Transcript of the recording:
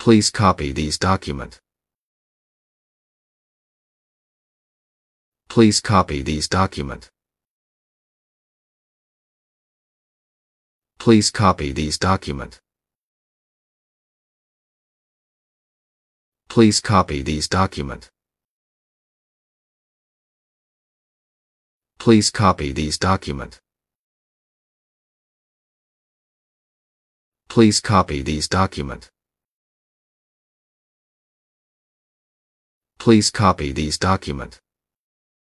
Please copy these document. Please copy these document. Please copy these document. Please copy these document. Please copy these document. Please copy these document. Please copy these document.